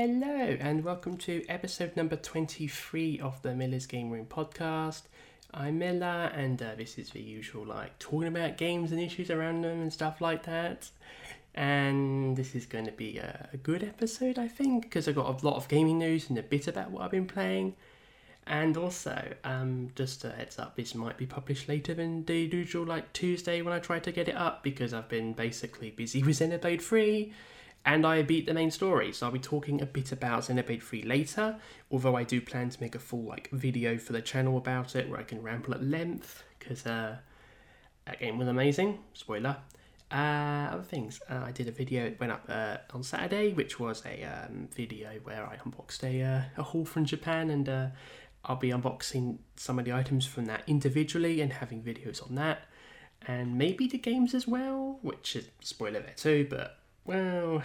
Hello, and welcome to episode number 23 of the Miller's Game Room podcast. I'm Miller, and uh, this is the usual, like, talking about games and issues around them and stuff like that. And this is going to be a, a good episode, I think, because I've got a lot of gaming news and a bit about what I've been playing. And also, um, just a heads up, this might be published later than the usual, like, Tuesday when I try to get it up, because I've been basically busy with Xenoblade 3 and I beat the main story. So I'll be talking a bit about Xenoblade 3 later, although I do plan to make a full like video for the channel about it where I can ramble at length because uh, that game was amazing. Spoiler. Uh, other things, uh, I did a video it went up uh, on Saturday, which was a um, video where I unboxed a uh, a haul from Japan, and uh, I'll be unboxing some of the items from that individually and having videos on that, and maybe the games as well, which is spoiler there too, but well,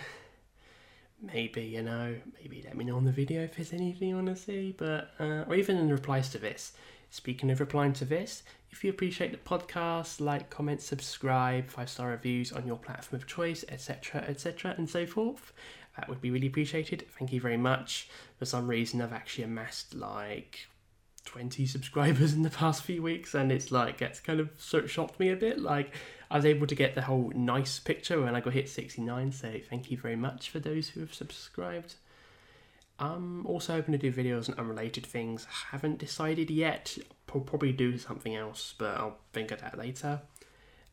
maybe, you know, maybe let me know on the video if there's anything you want to see, but, uh, or even in replies to this. Speaking of replying to this, if you appreciate the podcast, like, comment, subscribe, five star reviews on your platform of choice, etc., etc., and so forth, that would be really appreciated. Thank you very much. For some reason, I've actually amassed like 20 subscribers in the past few weeks, and it's like, it's kind of sort of shocked me a bit. Like, I was able to get the whole nice picture when I got hit 69, so thank you very much for those who have subscribed. I'm also hoping to do videos on unrelated things. Haven't decided yet. I'll probably do something else, but I'll think of that later.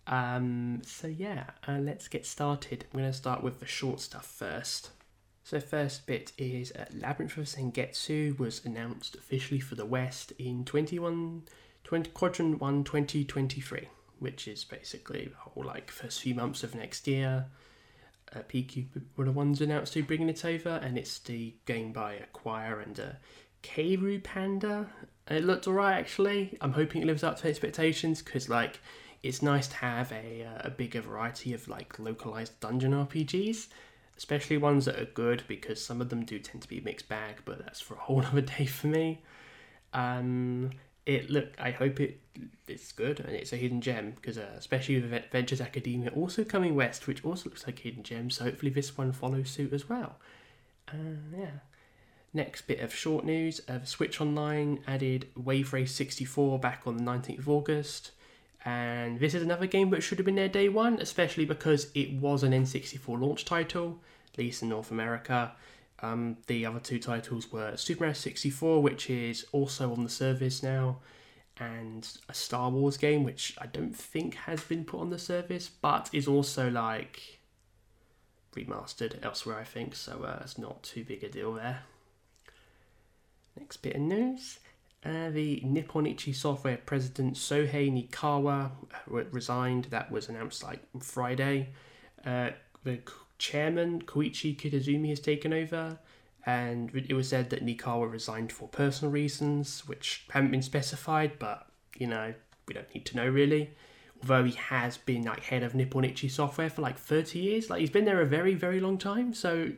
Um, so yeah, uh, let's get started. I'm going to start with the short stuff first. So first bit is uh, Labyrinth of Zangetsu was announced officially for the West in 21, 20, Quadrant 1 2023 which is basically the whole like first few months of next year. Uh, PQ were the ones announced to bringing it over, and it's the game by Acquire and uh, Kaeru Panda. And it looked alright actually. I'm hoping it lives up to expectations because like it's nice to have a uh, a bigger variety of like localized dungeon RPGs, especially ones that are good because some of them do tend to be mixed bag, but that's for a whole other day for me. Um, it look I hope it it's good and it's a hidden gem because uh, especially with Adventures Academia also coming west, which also looks like hidden gem. So hopefully this one follows suit as well. Uh, yeah. Next bit of short news: uh, Switch Online added Wave Race 64 back on the 19th of August, and this is another game that should have been there day one, especially because it was an N64 launch title, least in North America. Um, the other two titles were Super Mario 64, which is also on the service now, and a Star Wars game, which I don't think has been put on the service, but is also like remastered elsewhere, I think, so uh, it's not too big a deal there. Next bit of news. Uh, the Nippon Ichi Software president Sohei Niikawa uh, resigned. That was announced like Friday. Uh, the chairman Koichi Kitazumi has taken over, and it was said that Niikawa resigned for personal reasons, which haven't been specified, but you know, we don't need to know really. Although he has been like head of Nippon Ichi Software for like 30 years, like he's been there a very, very long time, so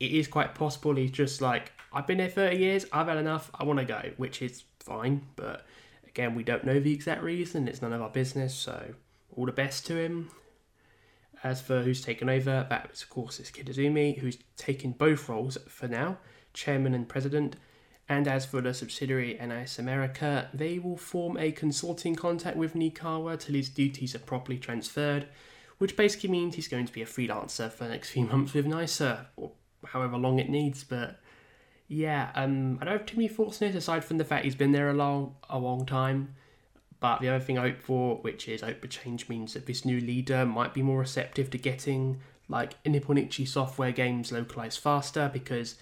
it is quite possible he's just like, I've been there 30 years, I've had enough, I want to go, which is fine, but again, we don't know the exact reason, it's none of our business, so all the best to him. As for who's taken over, that of course is Kitazumi, who's taken both roles for now, chairman and president. And as for the subsidiary NIS America, they will form a consulting contact with Niikawa till his duties are properly transferred, which basically means he's going to be a freelancer for the next few months with NISA, or however long it needs. But yeah, um, I don't have too many thoughts on it aside from the fact he's been there a long, a long time. But the other thing I hope for, which is I hope the change means that this new leader might be more receptive to getting like Nippon Ichi software games localized faster because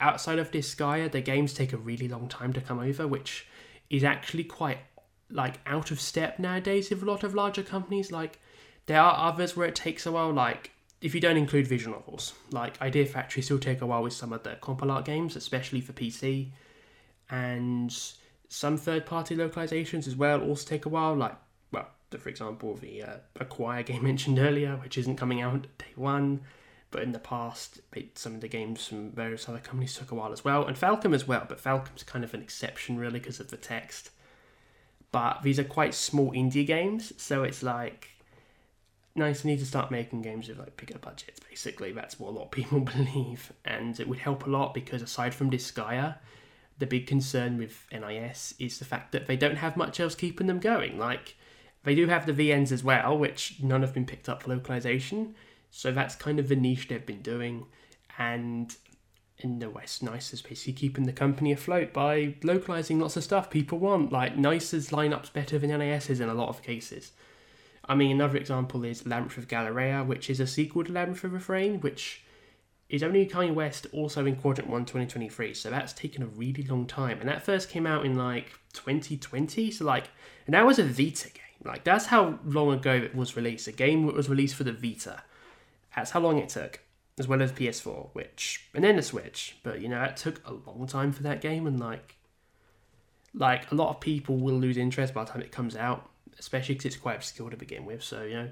outside of Disgaea, the games take a really long time to come over, which is actually quite like out of step nowadays with a lot of larger companies. Like there are others where it takes a while, like if you don't include visual novels, like Idea Factory still take a while with some of the Compile Heart games, especially for PC. And some third party localizations as well also take a while, like, well, for example, the uh, Acquire game mentioned earlier, which isn't coming out day one, but in the past, it, some of the games from various other companies took a while as well, and Falcom as well, but Falcom's kind of an exception really because of the text. But these are quite small indie games, so it's like nice. We need to start making games with like bigger budgets. Basically, that's what a lot of people believe, and it would help a lot because aside from Disgaea, the big concern with NIS is the fact that they don't have much else keeping them going. Like, they do have the VNs as well, which none have been picked up for localization, so that's kind of the niche they've been doing. And in the West, NISA is basically keeping the company afloat by localizing lots of stuff people want. Like NISA's lineups better than NIS's in a lot of cases. I mean, another example is Labyrinth of Galleria, which is a sequel to Labyrinth of Refrain, which is only coming West also in Quadrant 1 2023, so that's taken a really long time. And that first came out in like 2020, so like, and that was a Vita game. Like, that's how long ago it was released. A game that was released for the Vita. That's how long it took as well as PS4, which and then the Switch. But you know, it took a long time for that game, and like, like a lot of people will lose interest by the time it comes out, especially because it's quite obscure to begin with. So you know,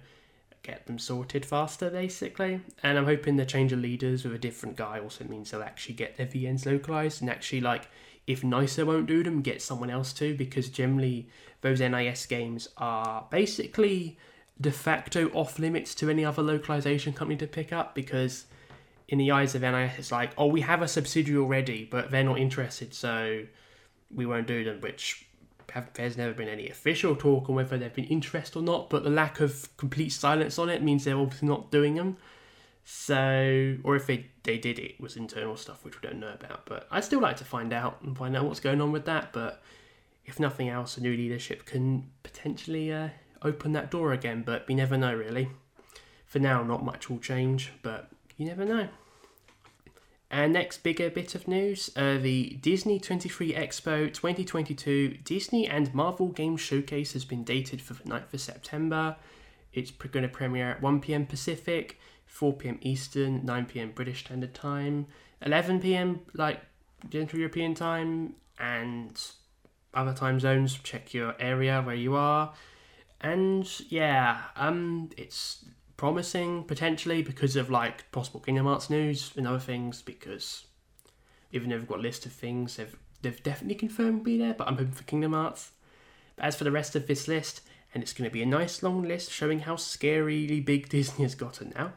get them sorted faster, basically. And I'm hoping the change of leaders with a different guy also means they'll actually get their VNs localized and actually like. If NISA won't do them, get someone else to because generally those NIS games are basically de facto off limits to any other localization company to pick up because in the eyes of NIS it's like, oh, we have a subsidiary already, but they're not interested, so we won't do them. Which there's never been any official talk on whether they've been interest or not, but the lack of complete silence on it means they're obviously not doing them. So, or if they, they did it, it was internal stuff which we don't know about. But I'd still like to find out and find out what's going on with that. But if nothing else, a new leadership can potentially uh, open that door again, but we never know really. For now, not much will change, but you never know. And next bigger bit of news uh, the Disney 23 Expo 2022 Disney and Marvel Game Showcase has been dated for the 9th of September. It's going to premiere at 1pm Pacific, 4pm Eastern, 9pm British Standard Time, 11pm like Central European Time, and other time zones. Check your area where you are. And yeah, um, it's promising potentially because of like possible Kingdom Hearts news and other things. Because even though they've got a list of things, they've they've definitely confirmed be there. But I'm hoping for Kingdom Hearts. But as for the rest of this list, and it's going to be a nice long list showing how scarily big Disney has gotten now,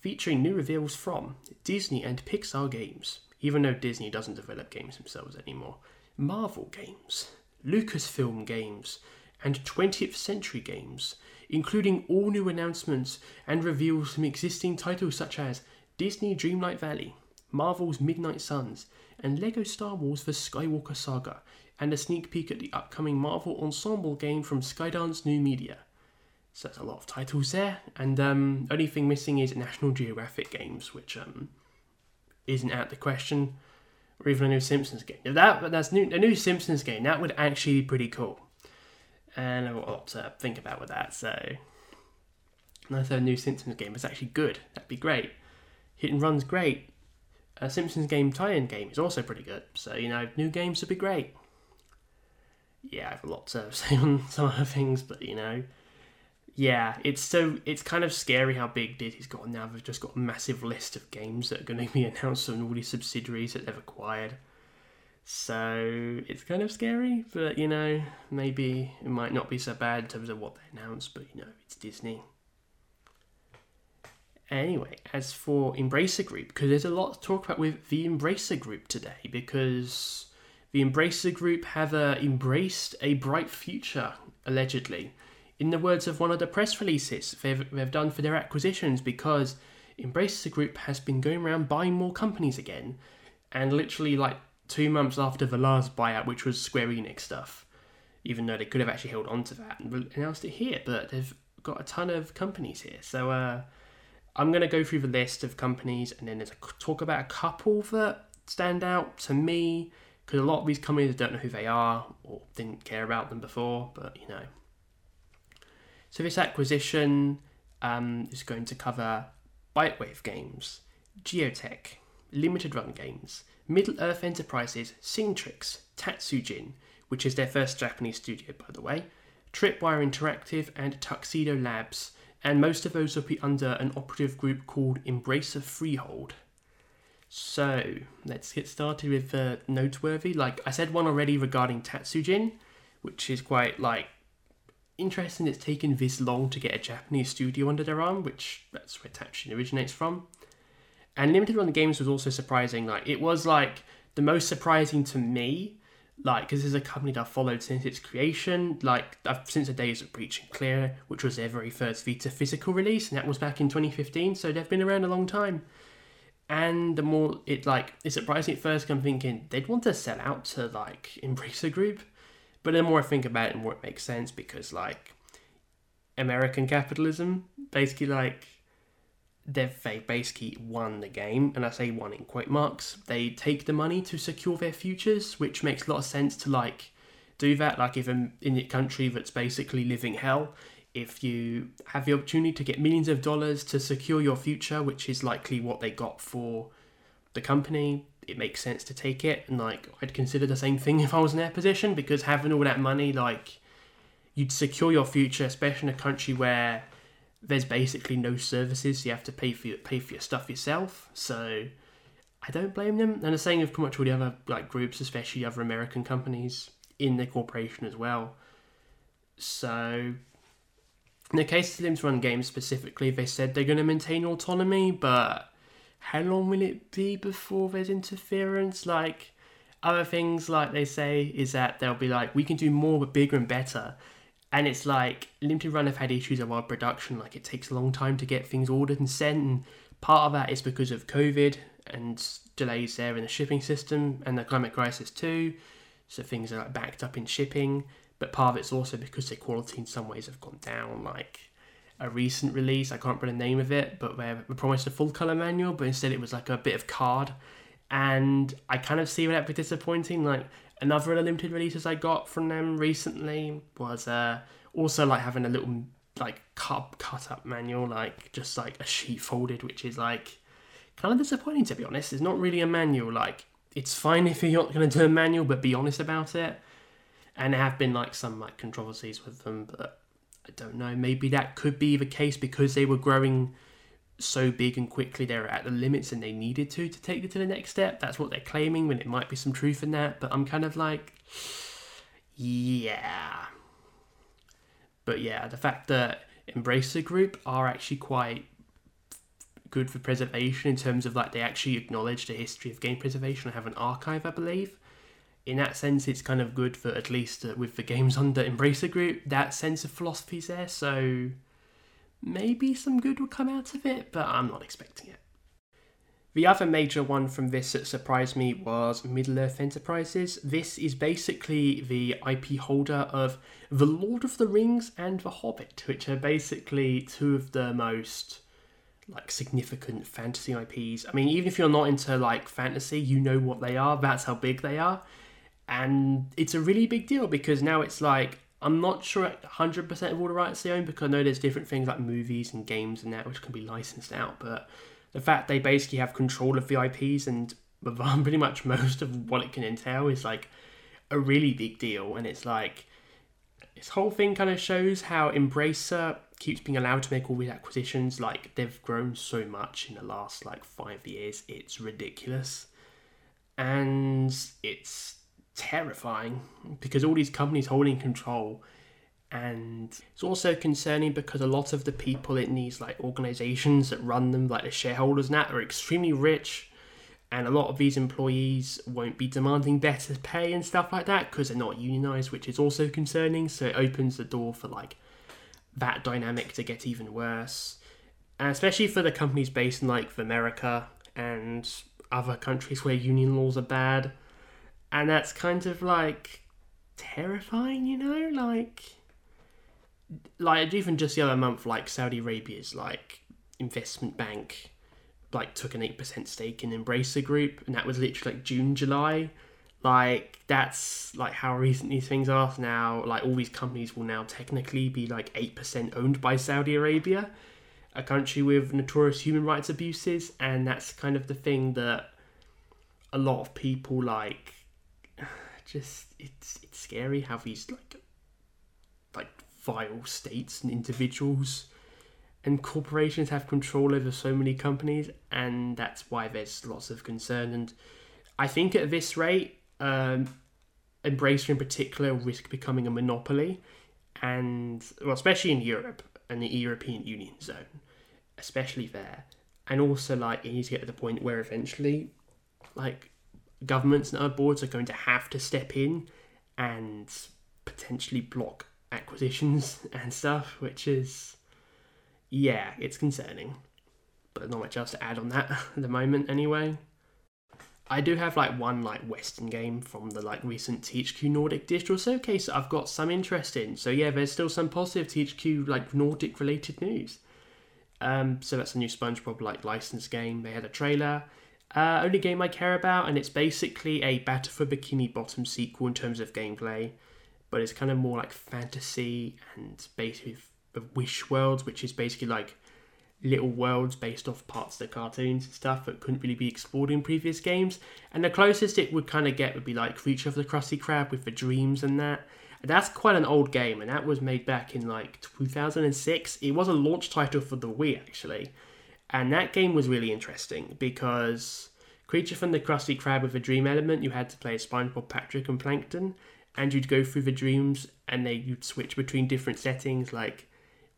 featuring new reveals from Disney and Pixar games. Even though Disney doesn't develop games themselves anymore, Marvel games, Lucasfilm games, and 20th Century games, including all new announcements and reveals from existing titles such as Disney Dreamlight Valley, Marvel's Midnight Suns, and LEGO Star Wars The Skywalker Saga, and a sneak peek at the upcoming Marvel Ensemble game from Skydance New Media. So that's a lot of titles there, and um, only thing missing is National Geographic games, which um, isn't out of the question, or even a new Simpsons game. That but that's new, a new Simpsons game, that would actually be pretty cool and I've got a lot to think about with that. So, another a new Simpsons game is actually good. That'd be great. Hit and Run's great. A Simpsons game tie-in game is also pretty good. So you know, new games would be great. Yeah, I have a lot to say on some other things, but you know, yeah, it's so it's kind of scary how big Disney's got now. They've just got a massive list of games that are going to be announced from all these subsidiaries that they've acquired. So it's kind of scary, but you know, maybe it might not be so bad in terms of what they announced, but you know, it's Disney. Anyway, as for Embracer Group, because there's a lot to talk about with the Embracer Group today, because the Embracer Group have uh, embraced a bright future, allegedly. In the words of one of the press releases they've, they've done for their acquisitions, because Embracer Group has been going around buying more companies again, and literally like two months after the last buyout, which was Square Enix stuff, even though they could have actually held on to that and announced it here, but they've got a ton of companies here. So uh, I'm going to go through the list of companies and then there's a, talk about a couple that stand out to me because a lot of these companies don't know who they are or didn't care about them before, but you know. So this acquisition um, is going to cover Bytewave Games, Gioteck, Limited Run Games, Middle Earth Enterprises, Singtrix, Tatsujin, which is their first Japanese studio, by the way, Tripwire Interactive, and Tuxedo Labs, and most of those will be under an operative group called Embracer Freemode. So, let's get started with uh, noteworthy. Like I said one already regarding Tatsujin, which is quite like interesting it's taken this long to get a Japanese studio under their arm, which that's where Tatsujin originates from. And limited run games was also surprising. Like it was like the most surprising to me like because this is a company that I've followed since its creation, like I've, since the days of Breach and Clear, which was their very first Vita physical release, and that was back in 2015. So they've been around a long time. And the more it like it's surprising at first, I'm thinking they'd want to sell out to like Embracer Group, but the more I think about it, the more it makes sense because like American capitalism, basically like they've they basically won the game, and I say won in quote marks. They take the money to secure their futures, which makes a lot of sense to like do that. Like if in a country that's basically living hell, if you have the opportunity to get millions of dollars to secure your future, which is likely what they got for the company, it makes sense to take it. And like I'd consider the same thing if I was in their position because having all that money, like you'd secure your future, especially in a country where there's basically no services. You have to pay for your, pay for your stuff yourself. So I don't blame them. And the same with pretty much all the other like groups, especially other American companies in the corporation as well. So in the case of Slim's Run Games specifically, they said they're going to maintain autonomy, but how long will it be before there's interference? Like other things, like they say, is that they'll be like, we can do more but bigger and better and it's like limited run have had issues of our production like it takes a long time to get things ordered and sent and part of that is because of covid and delays there in the shipping system and the climate crisis too. So things are like backed up in shipping but part of it's also because the quality in some ways have gone down like a recent release i can't remember the name of it but where we promised a full color manual but instead it was like a bit of card. And i kind of see that be disappointing like another limited releases I got from them recently was uh, also like having a little like cut cut up manual, like just like a sheet folded, which is like kind of disappointing to be honest. It's not really a manual. Like it's fine if you're not going to do a manual, but be honest about it. And there have been like some like controversies with them, but I don't know. Maybe that could be the case because they were growing so big and quickly they were at the limits and they needed to to take it to the next step. That's what they're claiming, when it might be some truth in that. But I'm kind of like, yeah. But yeah, the fact that Embracer Group are actually quite good for preservation in terms of like they actually acknowledge the history of game preservation and have an archive, I believe. In that sense, it's kind of good for at least uh, with the games under Embracer Group, that sense of philosophy is there. So maybe some good will come out of it, but I'm not expecting it. The other major one from this that surprised me was Middle Earth Enterprises. This is basically the IP holder of The Lord of the Rings and The Hobbit, which are basically two of the most like significant fantasy IPs. I mean, even if you're not into like fantasy, you know what they are. That's how big they are. And it's a really big deal because now it's like I'm not sure 100% of all the rights they own because I know there's different things like movies and games and that which can be licensed out, but the fact they basically have control of the IPs and pretty much most of what it can entail is like a really big deal. And it's like this whole thing kind of shows how Embracer keeps being allowed to make all these acquisitions. Like they've grown so much in the last like five years, it's ridiculous. And it's terrifying because all these companies holding control and it's also concerning because a lot of the people in these like organizations that run them like the shareholders and that are extremely rich and a lot of these employees won't be demanding better pay and stuff like that because they're not unionized which is also concerning. So it opens the door for like that dynamic to get even worse. And especially for the companies based in like america and other countries where union laws are bad and that's kind of like terrifying, you know, like like even just the other month, like Saudi Arabia's like investment bank like took an eight percent stake in Embracer Group, and that was literally like June, July. Like that's like how recent these things are now. Like all these companies will now technically be like eight percent owned by Saudi Arabia, a country with notorious human rights abuses, and that's kind of the thing that a lot of people like just it's it's scary how these like like vile states and individuals and corporations have control over so many companies and that's why there's lots of concern. And i think at this rate um, embracer in particular risk becoming a monopoly and well especially in europe and the european union zone especially there. And also like it needs to get to the point where eventually, like governments and other boards are going to have to step in and potentially block acquisitions and stuff, which is yeah, it's concerning. But not much else to add on that at the moment anyway. I do have like one like Western game from the like recent THQ Nordic Digital Showcase that I've got some interest in. So yeah, there's still some positive THQ like Nordic related news. Um, so that's a new SpongeBob like licensed game. They had a trailer. Uh, only game I care about, and it's basically a Battle for Bikini Bottom sequel in terms of gameplay, but it's kind of more like fantasy and basically of Wish Worlds, which is basically like little worlds based off parts of the cartoons and stuff that couldn't really be explored in previous games. And the closest it would kind of get would be like Creature of the Krusty Krab with the dreams and that. That's quite an old game, and that was made back in like 2006. It was a launch title for the Wii actually, and that game was really interesting because Creature from the Krusty Krab with a dream element, you had to play SpongeBob, Patrick, and Plankton, and you'd go through the dreams, and they you'd switch between different settings like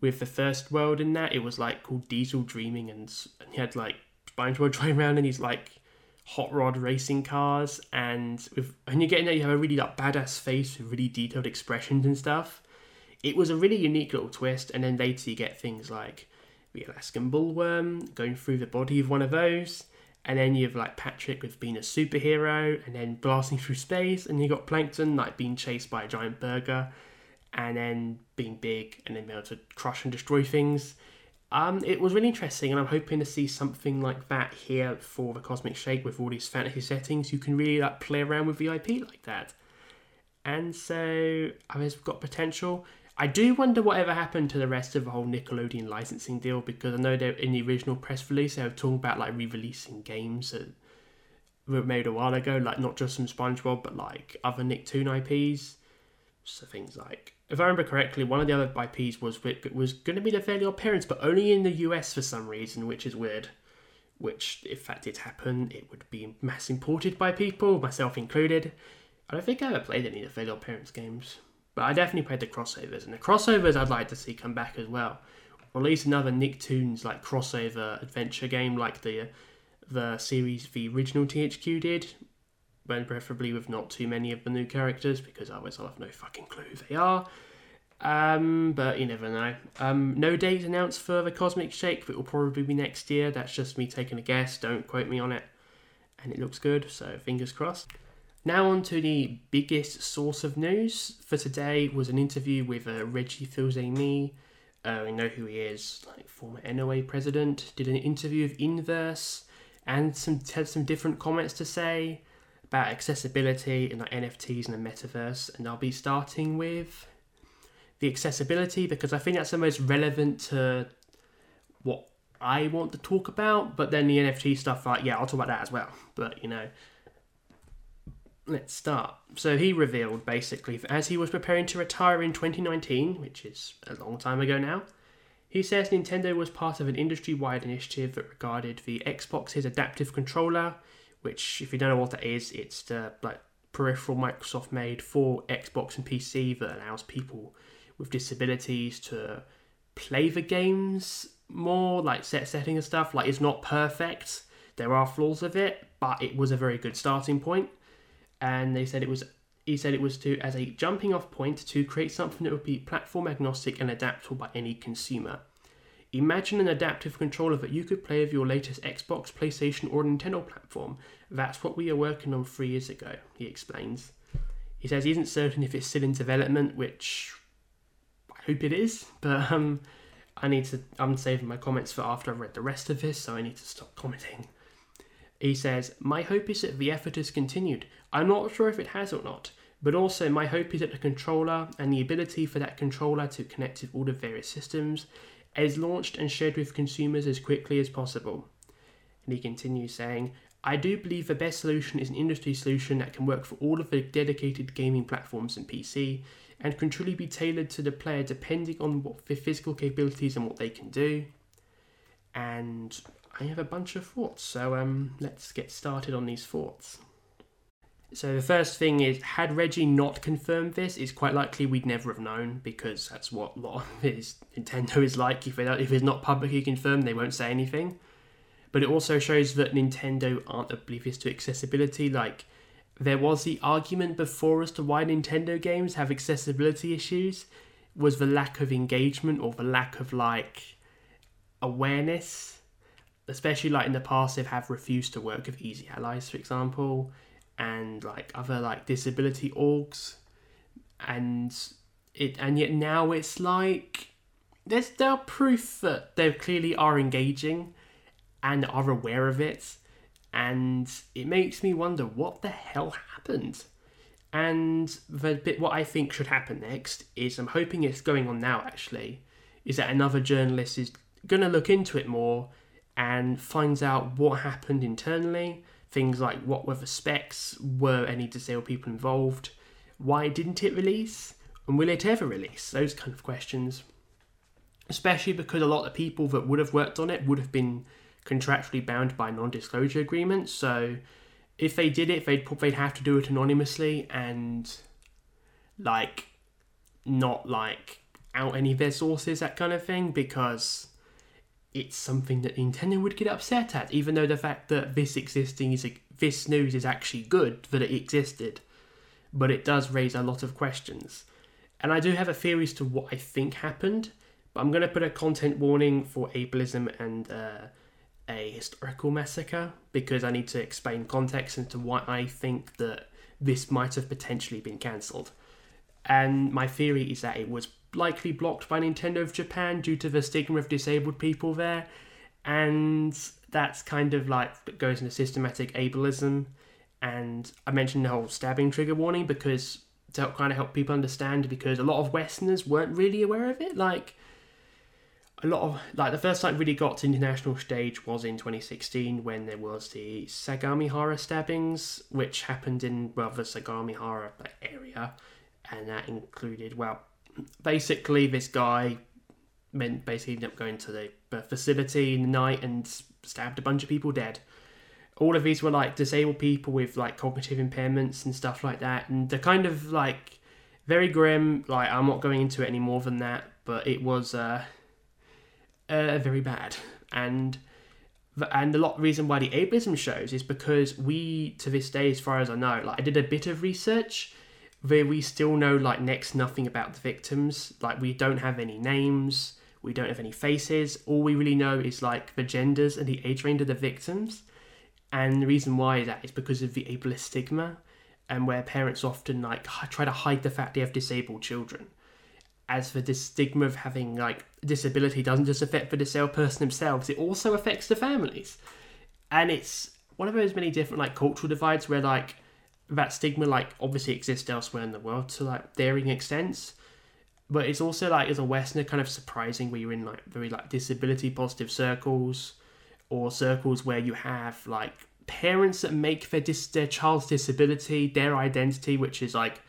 with the first world in that, it was like called Diesel Dreaming, and, and he had like SpongeBob driving around in these like hot rod racing cars, and when you get in there, you have a really like badass face with really detailed expressions and stuff. It was a really unique little twist, and then later you get things like the Alaskan bullworm going through the body of one of those, and then you have like Patrick with being a superhero, and then blasting through space, and you got Plankton like being chased by a giant burger and then being big and then being able to crush and destroy things. Um, it was really interesting, and I'm hoping to see something like that here for the Cosmic Shake with all these fantasy settings. You can really like play around with the IP like that, and so I mean, it's got potential. I do wonder whatever happened to the rest of the whole Nickelodeon licensing deal because I know they in the original press release they were talking about like re-releasing games that were made a while ago, like not just from SpongeBob but like other Nicktoon IPs. So things like if I remember correctly, one of the other IPs was was going to be the Fairly Odd Parents, but only in the US for some reason, which is weird. Which, if that did happen, it would be mass imported by people, myself included. I don't think I ever played any of the Fairly Odd Parents games, but I definitely played the crossovers, and the crossovers I'd like to see come back as well. Or at least another Nicktoons like crossover adventure game like the the series the original THQ did, but preferably with not too many of the new characters because otherwise I'll have no fucking clue who they are. Um, but you never know. Um, no date announced for the Cosmic Shake, but it will probably be next year. That's just me taking a guess. Don't quote me on it. And it looks good, so fingers crossed. Now on to the biggest source of news for today was an interview with uh, Reggie Fils-Aimé. Uh, we know who he is, like former NOA president. Did an interview with Inverse and some had some different comments to say about accessibility and like NFTs and the metaverse, and I'll be starting with the accessibility because I think that's the most relevant to what I want to talk about. But then the NFT stuff, like yeah, I'll talk about that as well. But you know, let's start. So he revealed basically as he was preparing to retire in 2019, which is a long time ago now. He says Nintendo was part of an industry wide initiative that regarded the Xbox's adaptive controller, which, if you don't know what that is, it's the like peripheral Microsoft made for Xbox and PC that allows people with disabilities to play the games more, like set setting and stuff. Like it's not perfect. There are flaws of it, but it was a very good starting point. And they said it was he said it was to as a jumping off point to create something that would be platform agnostic and adaptable by any consumer. Imagine an adaptive controller that you could play with your latest Xbox, PlayStation, or Nintendo platform. That's what we are working on three years ago, he explains. He says he isn't certain if it's still in development, which I hope it is, but um, I need to. I'm saving my comments for after I've read the rest of this, so I need to stop commenting. He says, My hope is that the effort has continued. I'm not sure if it has or not, but also my hope is that the controller and the ability for that controller to connect with all the various systems is launched and shared with consumers as quickly as possible. And he continues saying, I do believe the best solution is an industry solution that can work for all of the dedicated gaming platforms and PC and can truly be tailored to the player depending on what their physical capabilities and what they can do. And I have a bunch of thoughts, so um, let's get started on these thoughts. So the first thing is, had Reggie not confirmed this, it's quite likely we'd never have known because that's what a lot of his Nintendo is like. If, if it's not publicly confirmed, they won't say anything. but it also shows that Nintendo aren't oblivious to accessibility. Like, there was the argument before as to why Nintendo games have accessibility issues was the lack of engagement or the lack of like awareness. Especially like in the past, they have refused to work with Easy Allies, for example, and like other like disability orgs, and it and yet now it's like there's now proof that they clearly are engaging and are aware of it, and it makes me wonder what the hell happened. And the bit what I think should happen next is I'm hoping it's going on now actually, is that another journalist is gonna look into it more and finds out what happened internally, things like what were the specs, were any disabled people involved, why didn't it release, and will it ever release? Those kind of questions. Especially because a lot of people that would have worked on it would have been contractually bound by non-disclosure agreements. So if they did it, they'd they'd have to do it anonymously and like not like out any of their sources, that kind of thing, because it's something that Nintendo would get upset at. Even though the fact that this existing is this news is actually good that it existed, but it does raise a lot of questions. And I do have a theory as to what I think happened, but I'm going to put a content warning for ableism and uh, a historical massacre because I need to explain context into why I think that this might have potentially been cancelled. And my theory is that it was likely blocked by Nintendo of Japan due to the stigma of disabled people there, and that's kind of like goes into systematic ableism. And I mentioned the whole stabbing trigger warning because to help kind of help people understand because a lot of Westerners weren't really aware of it. Like a lot of like the first time it really got to international stage was in 2016 when there was the Sagamihara stabbings, which happened in well the Sagamihara area, and that included well basically this guy meant basically ended up going to the facility in the night and stabbed a bunch of people dead. All of these were like disabled people with like cognitive impairments and stuff like that, and they're kind of like very grim. Like I'm not going into it any more than that, but it was. Uh, uh, very bad. And and a lot reason why the ableism shows is because we to this day, as far as I know, like I did a bit of research where we still know like next nothing about the victims. Like we don't have any names, we don't have any faces. All we really know is like the genders and the age range of the victims. And the reason why is that is because of the ableist stigma, and where parents often like try to hide the fact they have disabled children as for this stigma of having like disability doesn't just affect the disabled person themselves, it also affects the families. And it's one of those many different like cultural divides where like that stigma like obviously exists elsewhere in the world to like varying extents. But it's also like as a Westerner kind of surprising where you're in like very like disability positive circles or circles where you have like parents that make their dis- their child's disability their identity, which is like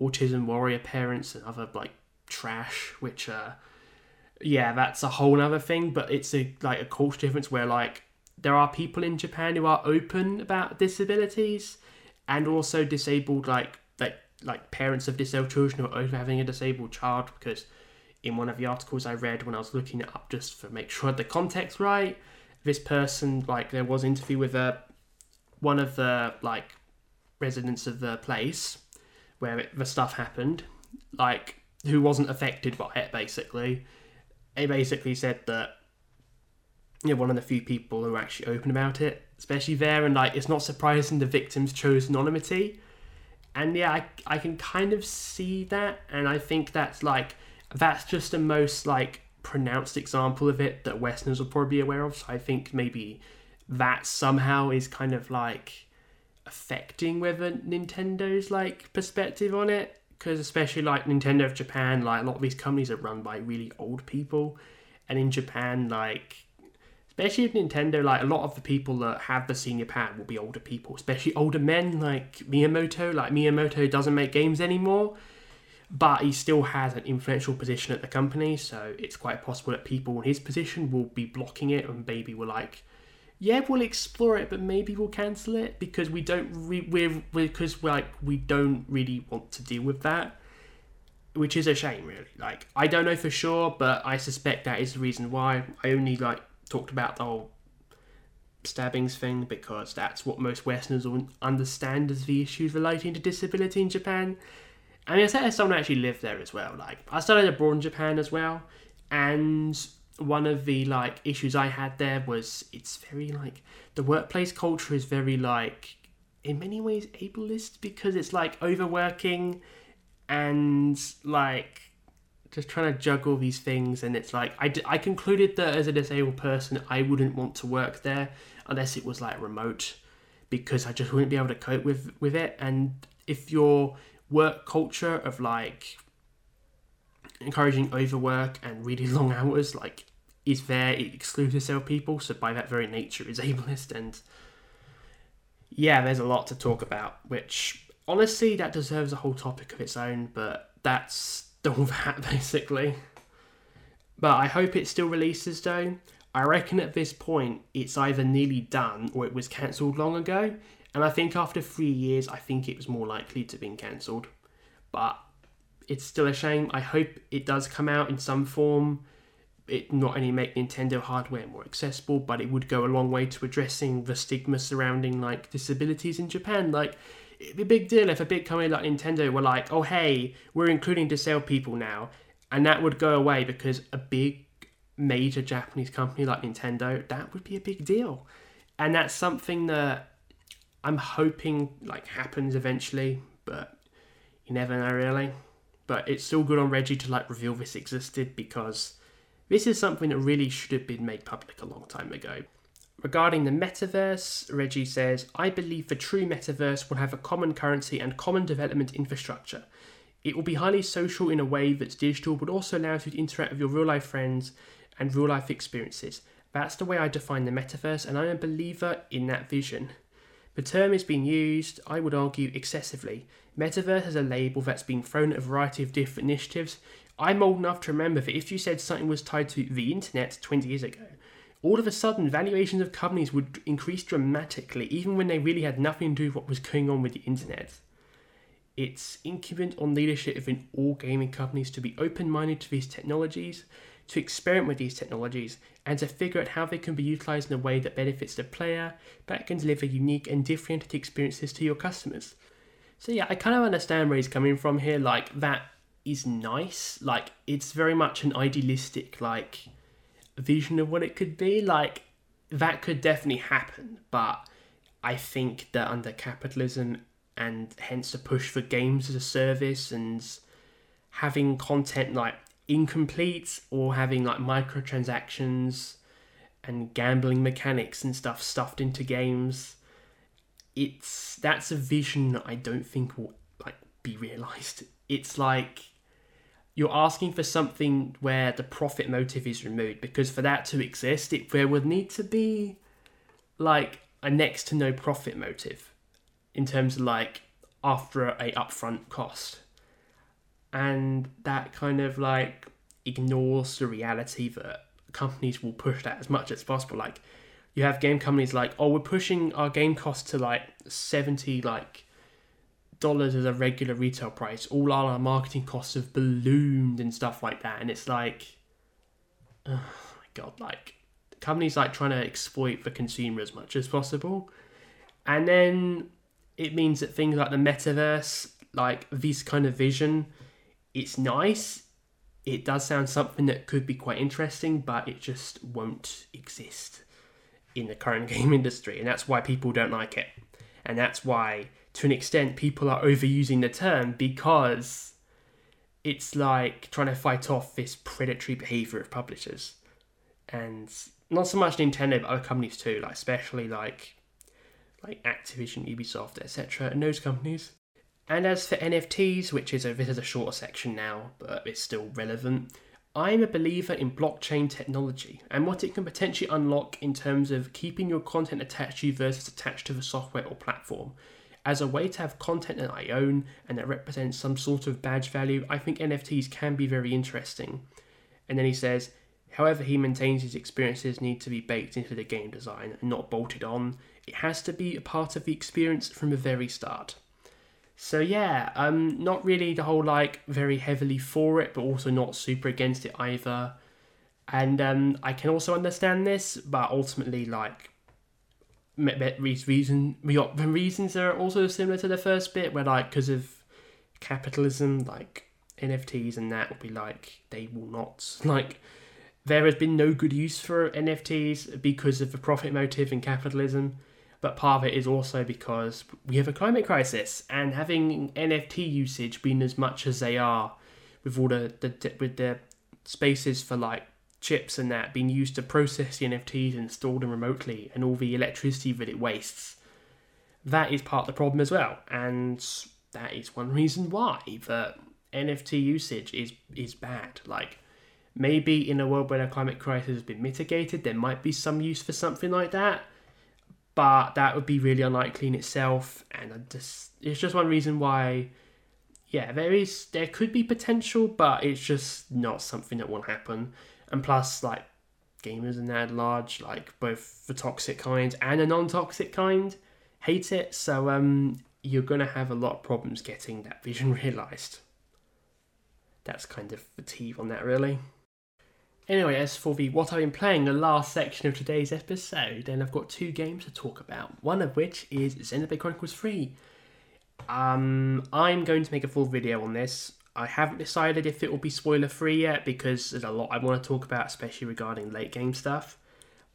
autism warrior parents and other like trash, which uh yeah, that's a whole other thing, but it's a like a culture difference where like there are people in Japan who are open about disabilities and also disabled like like like parents of disabled children who are open having a disabled child because in one of the articles I read when I was looking it up just to make sure the context right, this person like there was interview with a uh, one of the like residents of the place where it, the stuff happened like who wasn't affected by it basically. They basically said that you're one of the few people who are actually open about it especially there and like it's not surprising the victims chose anonymity. And yeah I, I can kind of see that and i think that's like that's just the most like pronounced example of it that westerners will probably be aware of. So i think maybe that somehow is kind of like affecting whether nintendo's like perspective on it. Because especially like Nintendo of Japan, like a lot of these companies are run by really old people, and in Japan, like especially with Nintendo, like a lot of the people that have the senior pad will be older people, especially older men like Miyamoto. Like Miyamoto doesn't make games anymore, but he still has an influential position at the company, so it's quite possible that people in his position will be blocking it, and maybe will like yeah, we'll explore it, but maybe we'll cancel it because we don't re- we're because we're like we don't really want to deal with that, which is a shame, really. Like I don't know for sure, but I suspect that is the reason why. I only like talked about the whole stabbings thing because that's what most Westerners understand as the issues relating to disability in Japan. I mean, I said as someone who actually lived there as well. Like, I studied abroad in Japan as well, and one of the like issues I had there was it's very like the workplace culture is very like in many ways ableist because it's like overworking and like just trying to juggle these things and it's like I, d- I concluded that as a disabled person i wouldn't want to work there unless it was like remote because i just wouldn't be able to cope with with it. And if your work culture of like encouraging overwork and really long hours like is there it excludes disabled people. So by that very nature is ableist. And yeah there's a lot to talk about which honestly that deserves a whole topic of its own but that's all that basically. But I hope it still releases though. I reckon at this point it's either nearly done or it was cancelled long ago. And I think after three years, I think it was more likely to been cancelled. But it's still a shame. I hope it does come out in some form. It not only make Nintendo hardware more accessible, but it would go a long way to addressing the stigma surrounding like disabilities in Japan. Like it'd be a big deal if a big company like Nintendo were like, oh, hey, we're including disabled people now. And that would go away because a big major Japanese company like Nintendo, that would be a big deal. And that's something that I'm hoping like happens eventually, but you never know really. But it's still good on Reggie to like reveal this existed because this is something that really should have been made public a long time ago. Regarding the metaverse, Reggie says, I believe the true metaverse will have a common currency and common development infrastructure. It will be highly social in a way that's digital, but also allows you to interact with your real life friends and real life experiences. That's the way I define the metaverse, and I'm a believer in that vision. The term is being used, I would argue, excessively. Metaverse is a label that's been thrown at a variety of different initiatives. I'm old enough to remember that if you said something was tied to the internet 20 years ago, all of a sudden valuations of companies would increase dramatically, even when they really had nothing to do with what was going on with the internet. It's incumbent on leadership within all gaming companies to be open minded to these technologies, to experiment with these technologies, and to figure out how they can be utilized in a way that benefits the player, but can deliver unique and differentiated experiences to your customers. So, yeah, I kind of understand where he's coming from here. Like, that is nice. Like, it's very much an idealistic, like, vision of what it could be. Like that could definitely happen, but I think that under capitalism and hence the push for games as a service and having content like incomplete or having like microtransactions and gambling mechanics and stuff stuffed into games it's that's a vision that I don't think will like be realized it's like you're asking for something where the profit motive is removed because for that to exist it there would need to be like a next to no profit motive in terms of like after a upfront cost. And that kind of like ignores the reality that companies will push that as much as possible. Like you have game companies like oh we're pushing our game cost to like 70 like dollars as a regular retail price, all our marketing costs have ballooned and stuff like that. And it's like, oh my god, like companies like trying to exploit the consumer as much as possible. And then it means that things like the metaverse, like this kind of vision, it's nice. It does sound something that could be quite interesting, but it just won't exist in the current game industry. And that's why people don't like it. And that's why to an extent, people are overusing the term because it's like trying to fight off this predatory behavior of publishers. And not so much Nintendo, but other companies too, like especially like like Activision, Ubisoft, etc., and those companies. And as for NFTs, which is a this is a shorter section now, but it's still relevant. I'm a believer in blockchain technology and what it can potentially unlock in terms of keeping your content attached to you versus attached to the software or platform. As a way to have content that I own and that represents some sort of badge value, I think NFTs can be very interesting. And then he says, however, he maintains his experiences need to be baked into the game design and not bolted on. It has to be a part of the experience from the very start. So yeah, um, not really the whole like very heavily for it, but also not super against it either. And um, I can also understand this, but ultimately, like reason we the reasons are also similar to the first bit where like because of capitalism like nfts and that will be like they will not like there has been no good use for nfts because of the profit motive in capitalism but part of it is also because we have a climate crisis and having nft usage being as much as they are with all the, the with the spaces for like chips and that being used to process the NFTs and store them remotely and all the electricity that it wastes. That is part of the problem as well. And that is one reason why the NFT usage is is bad. Like maybe in a world where the climate crisis has been mitigated, there might be some use for something like that. But that would be really unlikely in itself, and just it's just one reason why yeah, there is there could be potential, but it's just not something that will happen and plus like gamers in that large, like both the toxic kind and a non-toxic kind, hate it. So um, you're gonna have a lot of problems getting that vision realized. That's kind of tea on that, really. Anyway, as for the what I've been playing, the last section of today's episode, then I've got two games to talk about. One of which is Xenoblade Chronicles 3. Um, I'm going to make a full video on this. I haven't decided if it will be spoiler free yet because there's a lot I want to talk about, especially regarding late game stuff.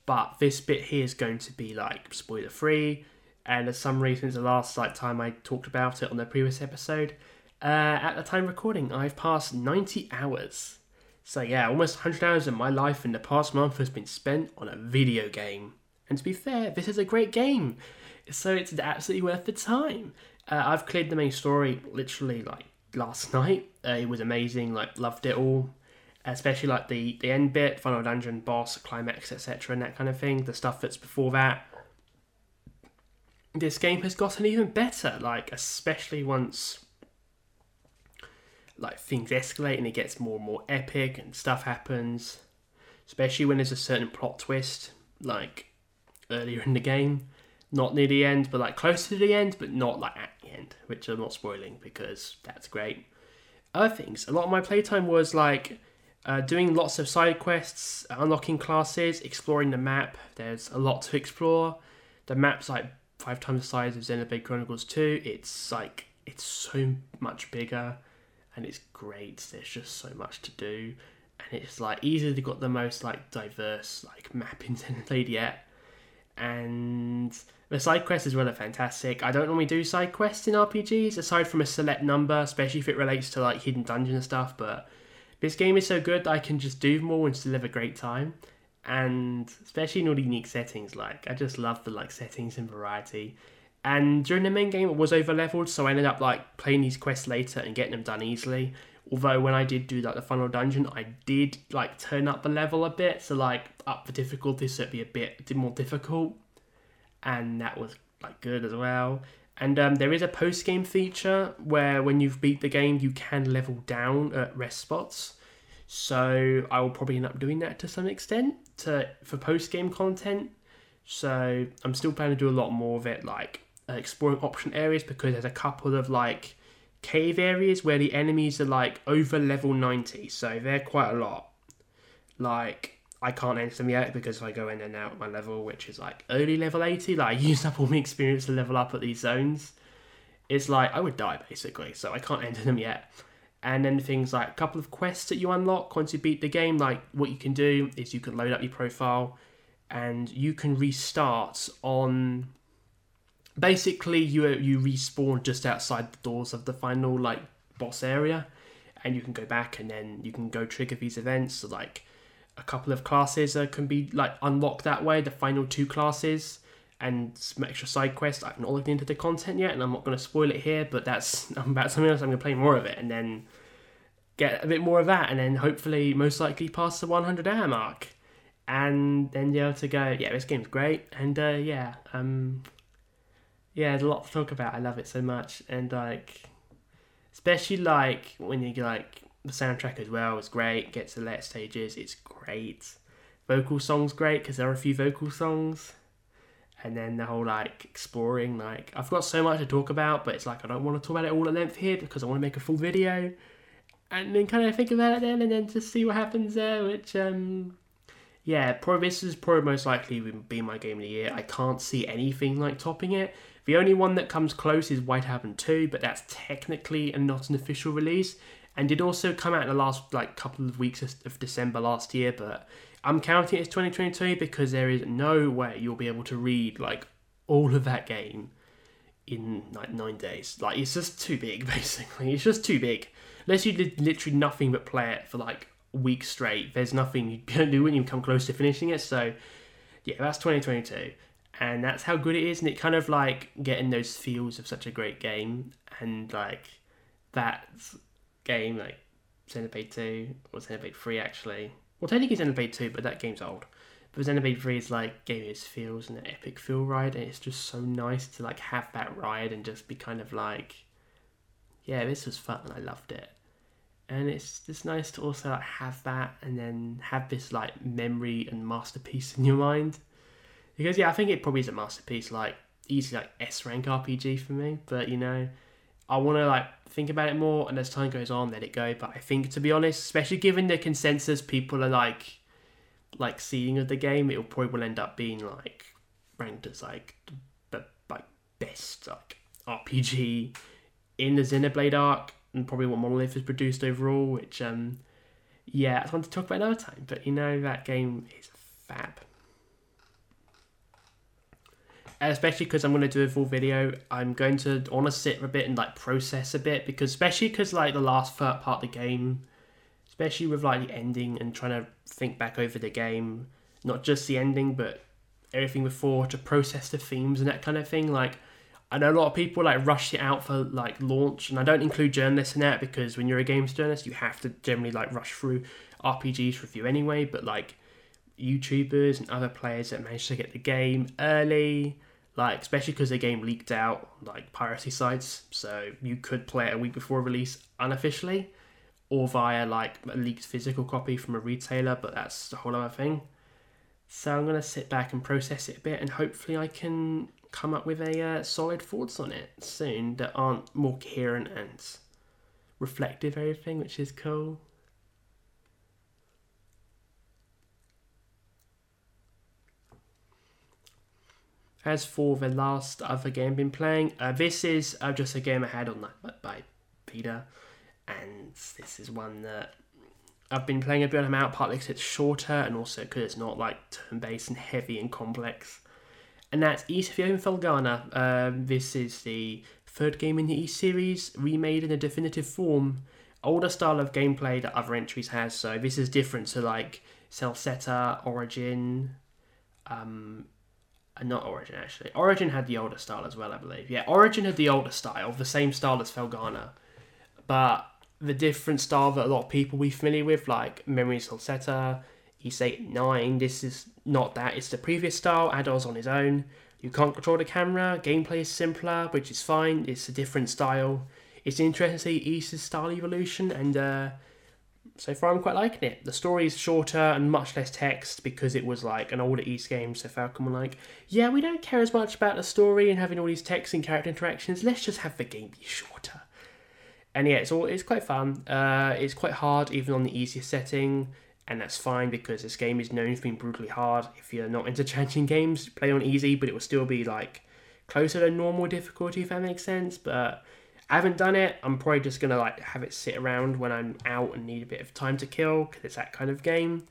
But this bit here is going to be like spoiler free, and for some reasons, the last like time I talked about it on the previous episode, uh, at the time recording, I've passed 90 hours. So yeah, almost 100 hours of my life in the past month has been spent on a video game. And to be fair, this is a great game, so it's absolutely worth the time. Uh, I've cleared the main story literally like last night. Uh, it was amazing. Like loved it all, especially like the the end bit, final dungeon, boss, climax, etc., and that kind of thing. The stuff that's before that. This game has gotten even better. Like especially once like things escalate and it gets more and more epic and stuff happens. Especially when there's a certain plot twist, like earlier in the game not near the end, but like close to the end, but not like end, which I'm not spoiling because that's great. Other things, a lot of my playtime was like uh, doing lots of side quests, unlocking classes, exploring the map. There's a lot to explore. The map's like five times the size of Xenoblade Chronicles 2. It's like it's so much bigger and it's great. There's just so much to do. And it's like easily got the most like diverse like map in Xenoblade yet. And the side quests as well are fantastic. I don't normally do side quests in RPGs aside from a select number, especially if it relates to like hidden dungeon and stuff. But this game is so good that I can just do more and still have a great time. And especially in all the unique settings, like I just love the like settings and variety. And during the main game, it was over leveled, so I ended up like playing these quests later and getting them done easily. Although when I did do like the final dungeon, I did like turn up the level a bit, so like up the difficulty so it'd be a bit more difficult and that was like good as well. And um, there is a post game feature where when you've beat the game, you can level down at rest spots. So I will probably end up doing that to some extent to for post game content. So I'm still planning to do a lot more of it, like uh, exploring option areas because there's a couple of like cave areas where the enemies are like over level 90, so they're quite a lot. Like I can't enter them yet because I go in and out my level, which is like early level 80. Like I used up all my experience to level up at these zones. It's like I would die basically, so I can't enter them yet. And then things like a couple of quests that you unlock once you beat the game, like what you can do is you can load up your profile and you can restart on basically you you respawn just outside the doors of the final like boss area and you can go back and then you can go trigger these events so like a couple of classes uh, can be like unlocked that way. The final two classes and some extra side quests. I've not looked into the content yet, and I'm not going to spoil it here. But that's about something else. I'm going to play more of it, and then get a bit more of that, and then hopefully, most likely, pass the 100 hour mark, and then be able to go. Yeah, this game's great, and uh, yeah, um, yeah, there's a lot to talk about. I love it so much, and like, especially like when you like the soundtrack as well is great. Gets the later stages, it's great. Vocal songs great because there are a few vocal songs, and then the whole like exploring. Like I've got so much to talk about, but it's like I don't want to talk about it all at length here because I want to make a full video, and then kind of think about it then, and then just see what happens there. Which um, yeah, probably this is probably most likely be my game of the year. I can't see anything like topping it. The only one that comes close is White Album 2, but that's technically and not an official release. And did also come out in the last like couple of weeks of December last year, but I'm counting it as 2022 because there is no way you'll be able to read like all of that game in like nine days. Like it's just too big, basically. It's just too big. Unless you did literally nothing but play it for like weeks straight, there's nothing you can do when you come close to finishing it. So yeah, that's 2022, and that's how good it is. And it kind of like getting those feels of such a great game, and like that game like Xenoblade 2 or Xenoblade 3 actually. Well, technically Xenoblade 2, but that game's old. But Xenoblade 3 is like gave its feels and an epic feel ride, and it's just so nice to like have that ride and just be kind of like, yeah, this was fun and I loved it. And it's just nice to also like have that and then have this like memory and masterpiece in your mind. Because yeah, I think it probably is a masterpiece, like easy like S rank RPG for me. But you know, I want to like think about it more, and as time goes on, let it go. But I think, to be honest, especially given the consensus people are like, like seeing of the game, it'll probably will end up being like ranked as like the like best like RPG in the Xenoblade arc, and probably what Monolith has produced overall. Which, um, yeah, I want to talk about another time. But you know that game is fab especially because I'm going to do a full video. I'm going to want to sit for a bit and like process a bit because especially because like the last part of the game, especially with like the ending and trying to think back over the game, not just the ending but everything before to process the themes and that kind of thing. Like I know a lot of people like rush it out for like launch, and I don't include journalists in that because when you're a games journalist, you have to generally like rush through RPGs review anyway. But like YouTubers and other players that manage to get the game early like especially because the game leaked out like piracy sites, so you could play it a week before release unofficially, or via like a leaked physical copy from a retailer. But that's a whole other thing. So I'm gonna sit back and process it a bit, and hopefully I can come up with a uh, solid thoughts on it soon that aren't more coherent and reflective everything, which is cool. As for the last other game I've been playing, uh, this is uh, just a game I had on that by Peter, and this is one that I've been playing a bit amount, partly because it's shorter and also because it's not like turn-based and heavy and complex. And that's Oath in Felghana. Um, this is the third game in the E series, remade in a definitive form. Older style of gameplay that other entries has, so this is different to like Celceta, Origin, um, not Origin actually. Origin had the older style as well, I believe. Yeah, Origin had the older style, the same style as Felghana, but the different style that a lot of people be familiar with, like Memories Celceta, Ys 8 9, this is not that. It's the previous style. Adol's on his own. You can't control the camera. Gameplay is simpler, which is fine. It's a different style. It's interesting to see Ys's style evolution, and uh, so far I'm quite liking it. The story is shorter and much less text because it was like an older Ys game, so Falcom were like, yeah, we don't care as much about the story and having all these text and character interactions, let's just have the game be shorter. And yeah, it's all it's quite fun. Uh, it's quite hard even on the easiest setting, and that's fine because this game is known for being brutally hard. If you're not into challenging games, play on easy, but it will still be like closer to normal difficulty if that makes sense. But I haven't done it. I'm probably just gonna like have it sit around when I'm out and need a bit of time to kill because it's that kind of game.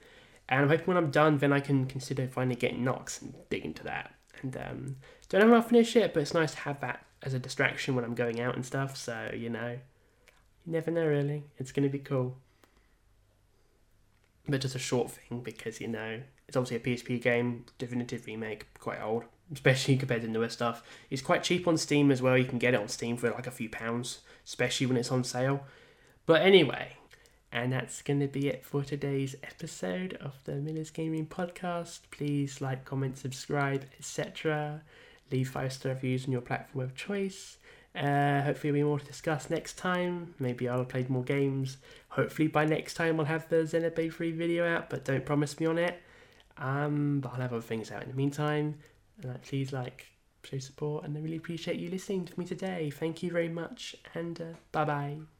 And I'm hoping when I'm done, then I can consider finally getting Nox and dig into that. And um, don't know when I'll finish it, but it's nice to have that as a distraction when I'm going out and stuff. So you know, you never know really. It's gonna be cool. But just a short thing because you know it's obviously a PSP game, definitive remake, quite old especially compared to newer stuff. It's quite cheap on Steam as well. You can get it on Steam for like a few pounds, especially when it's on sale. But anyway, and that's going to be it for today's episode of the Miller's Gaming Podcast. Please like, comment, subscribe, etc. Leave five star reviews on your platform of choice. Uh, hopefully, we will be more to discuss next time. Maybe I'll have played more games. Hopefully, by next time, I'll have the Xenoblade 3 video out, but don't promise me on it. Um, but I'll have other things out in the meantime. And like, please like show support, and I really appreciate you listening to me today. Thank you very much, and uh, bye bye.